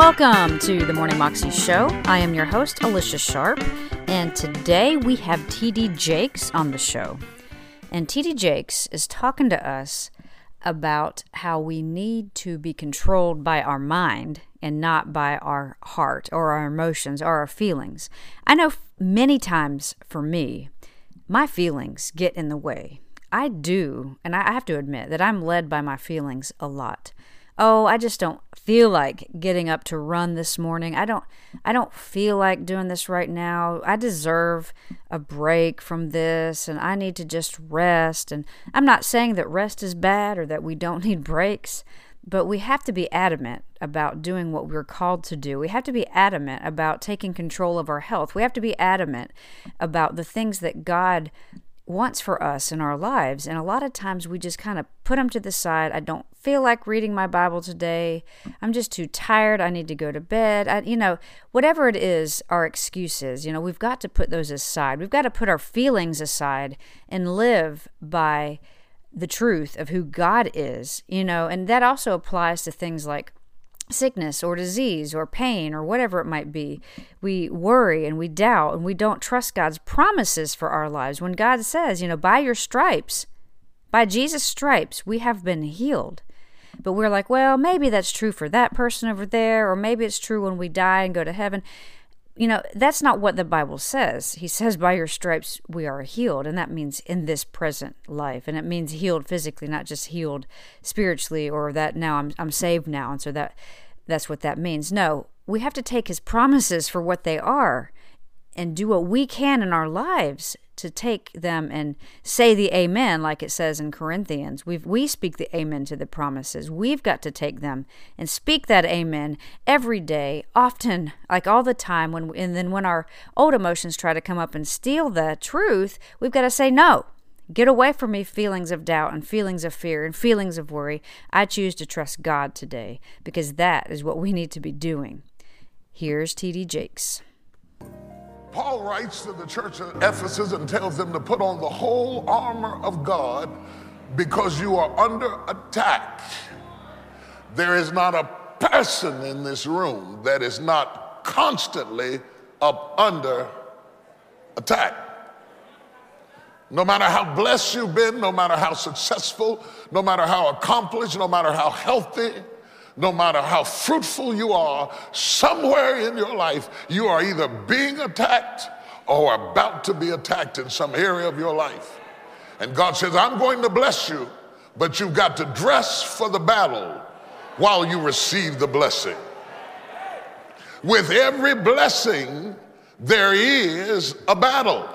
Welcome to the Morning Moxie Show. I am your host, Alicia Sharp, and today we have TD Jakes on the show. And TD Jakes is talking to us about how we need to be controlled by our mind and not by our heart or our emotions or our feelings. I know many times for me, my feelings get in the way. I do, and I have to admit that I'm led by my feelings a lot oh, I just don't feel like getting up to run this morning. I don't I don't feel like doing this right now. I deserve a break from this and I need to just rest. And I'm not saying that rest is bad or that we don't need breaks, but we have to be adamant about doing what we're called to do. We have to be adamant about taking control of our health. We have to be adamant about the things that God wants for us in our lives. And a lot of times we just kind of put them to the side. I don't feel like reading my Bible today. I'm just too tired. I need to go to bed. I, you know, whatever it is, our excuses, you know, we've got to put those aside. We've got to put our feelings aside and live by the truth of who God is, you know, and that also applies to things like sickness or disease or pain or whatever it might be. We worry and we doubt and we don't trust God's promises for our lives. When God says, you know, by your stripes, by Jesus' stripes, we have been healed. But we're like, well, maybe that's true for that person over there, or maybe it's true when we die and go to heaven. You know, that's not what the Bible says. He says, by your stripes we are healed. And that means in this present life. And it means healed physically, not just healed spiritually, or that now I'm, I'm saved now. And so that that's what that means. No, we have to take his promises for what they are and do what we can in our lives to take them and say the amen like it says in Corinthians. We we speak the amen to the promises. We've got to take them and speak that amen every day, often, like all the time when and then when our old emotions try to come up and steal the truth, we've got to say no. Get away from me feelings of doubt and feelings of fear and feelings of worry. I choose to trust God today because that is what we need to be doing. Here's TD Jakes. Paul writes to the church of Ephesus and tells them to put on the whole armor of God because you are under attack. There is not a person in this room that is not constantly up under attack. No matter how blessed you've been, no matter how successful, no matter how accomplished, no matter how healthy, no matter how fruitful you are, somewhere in your life, you are either being attacked or about to be attacked in some area of your life. And God says, I'm going to bless you, but you've got to dress for the battle while you receive the blessing. With every blessing, there is a battle.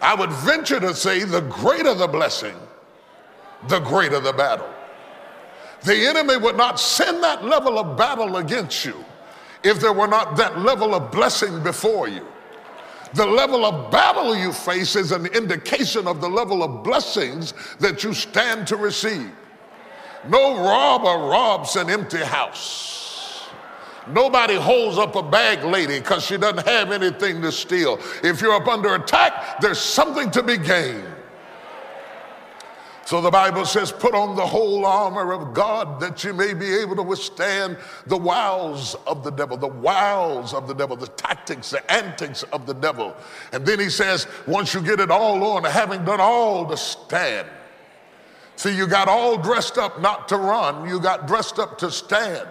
I would venture to say the greater the blessing, the greater the battle. The enemy would not send that level of battle against you if there were not that level of blessing before you. The level of battle you face is an indication of the level of blessings that you stand to receive. No robber robs an empty house. Nobody holds up a bag lady because she doesn't have anything to steal. If you're up under attack, there's something to be gained. So the Bible says, put on the whole armor of God that you may be able to withstand the wiles of the devil, the wiles of the devil, the tactics, the antics of the devil. And then he says, once you get it all on, having done all to stand. See, you got all dressed up not to run, you got dressed up to stand,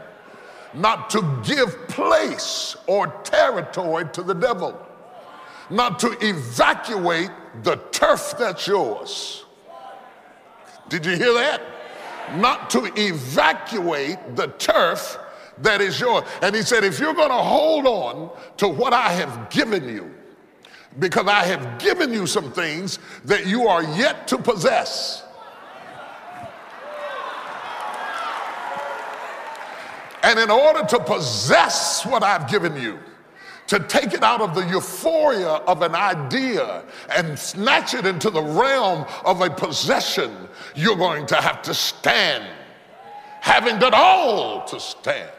not to give place or territory to the devil, not to evacuate the turf that's yours did you hear that? Not to evacuate the turf that is yours. And he said, if you're going to hold on to what I have given you, because I have given you some things that you are yet to possess. And in order to possess what I've given you, to take it out of the euphoria of an idea and snatch it into the realm of a possession, you're going to have to stand, having done all to stand.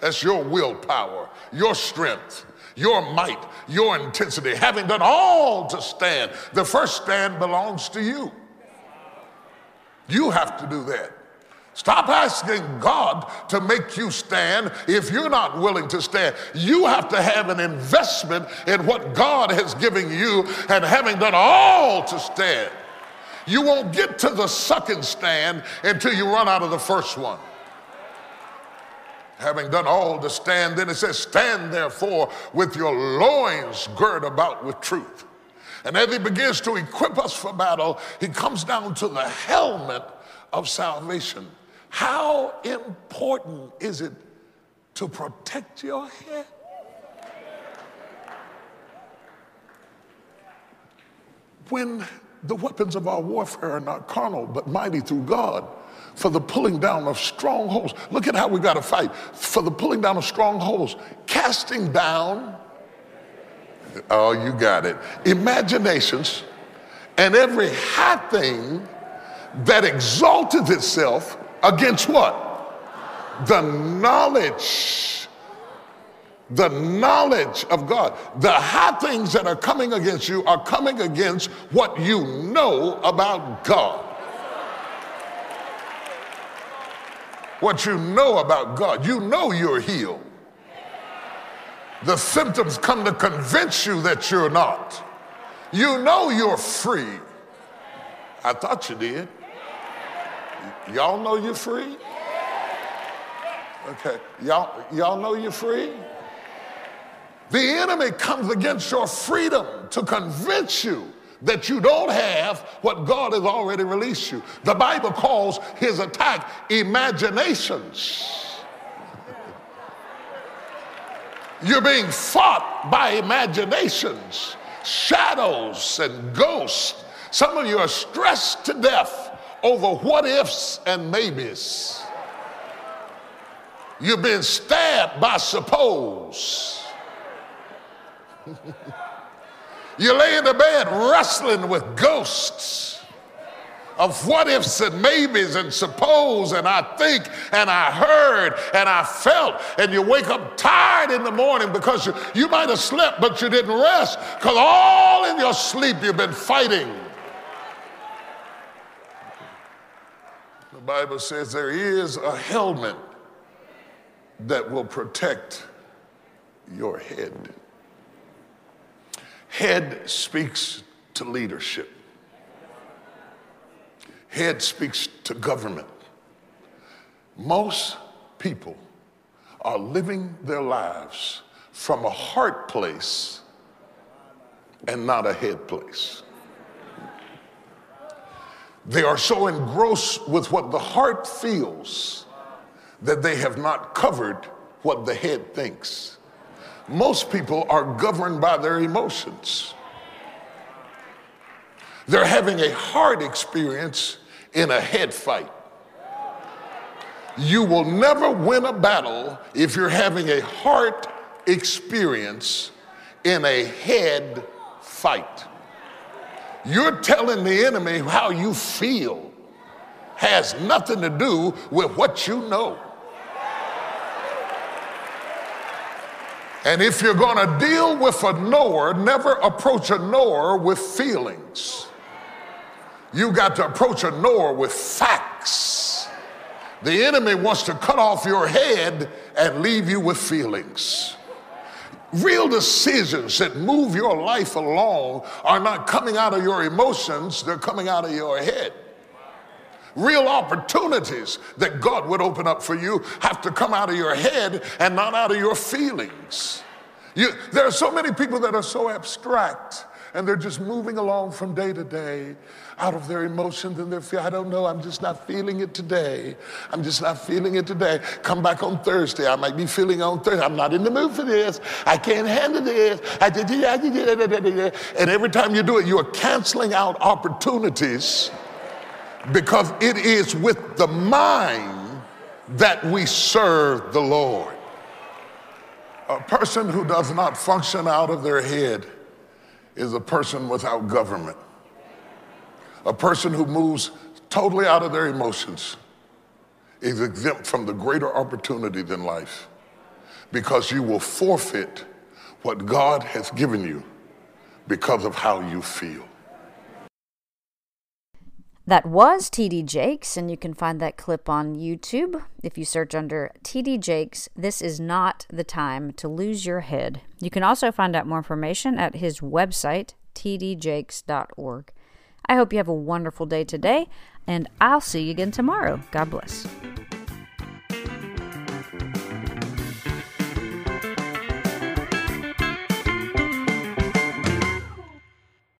That's your willpower, your strength, your might, your intensity, having done all to stand. The first stand belongs to you. You have to do that. Stop asking God to make you stand if you're not willing to stand. You have to have an investment in what God has given you and having done all to stand. You won't get to the second stand until you run out of the first one. Having done all to stand, then it says, Stand therefore with your loins girt about with truth. And as he begins to equip us for battle, he comes down to the helmet of salvation. How important is it to protect your head? When the weapons of our warfare are not carnal, but mighty through God for the pulling down of strongholds. Look at how we got to fight for the pulling down of strongholds, casting down. Oh, you got it. Imaginations and every high thing that exalted itself Against what? The knowledge. The knowledge of God. The high things that are coming against you are coming against what you know about God. What you know about God. You know you're healed. The symptoms come to convince you that you're not. You know you're free. I thought you did. Y'all know you're free? Okay. Y'all, y'all know you're free? The enemy comes against your freedom to convince you that you don't have what God has already released you. The Bible calls his attack imaginations. You're being fought by imaginations, shadows, and ghosts. Some of you are stressed to death over what ifs and maybes. You've been stabbed by suppose. you lay in the bed wrestling with ghosts of what ifs and maybes and suppose and I think and I heard and I felt. And you wake up tired in the morning because you, you might have slept, but you didn't rest because all in your sleep you've been fighting Bible says there is a helmet that will protect your head. Head speaks to leadership. Head speaks to government. Most people are living their lives from a heart place and not a head place. They are so engrossed with what the heart feels that they have not covered what the head thinks. Most people are governed by their emotions. They're having a heart experience in a head fight. You will never win a battle if you're having a heart experience in a head fight. You're telling the enemy how you feel has nothing to do with what you know. And if you're going to deal with a knower, never approach a knower with feelings. You got to approach a knower with facts. The enemy wants to cut off your head and leave you with feelings. Real decisions that move your life along are not coming out of your emotions, they're coming out of your head. Real opportunities that God would open up for you have to come out of your head and not out of your feelings. You, there are so many people that are so abstract and they're just moving along from day to day out of their emotions and their fear. I don't know. I'm just not feeling it today. I'm just not feeling it today. Come back on Thursday. I might be feeling on Thursday. I'm not in the mood for this. I can't handle this. I did, and every time you do it, you are canceling out opportunities because it is with the mind that we serve the Lord. A person who does not function out of their head is a person without government. A person who moves totally out of their emotions is exempt from the greater opportunity than life because you will forfeit what God has given you because of how you feel. That was TD Jakes, and you can find that clip on YouTube if you search under TD Jakes. This is not the time to lose your head. You can also find out more information at his website, tdjakes.org. I hope you have a wonderful day today, and I'll see you again tomorrow. God bless.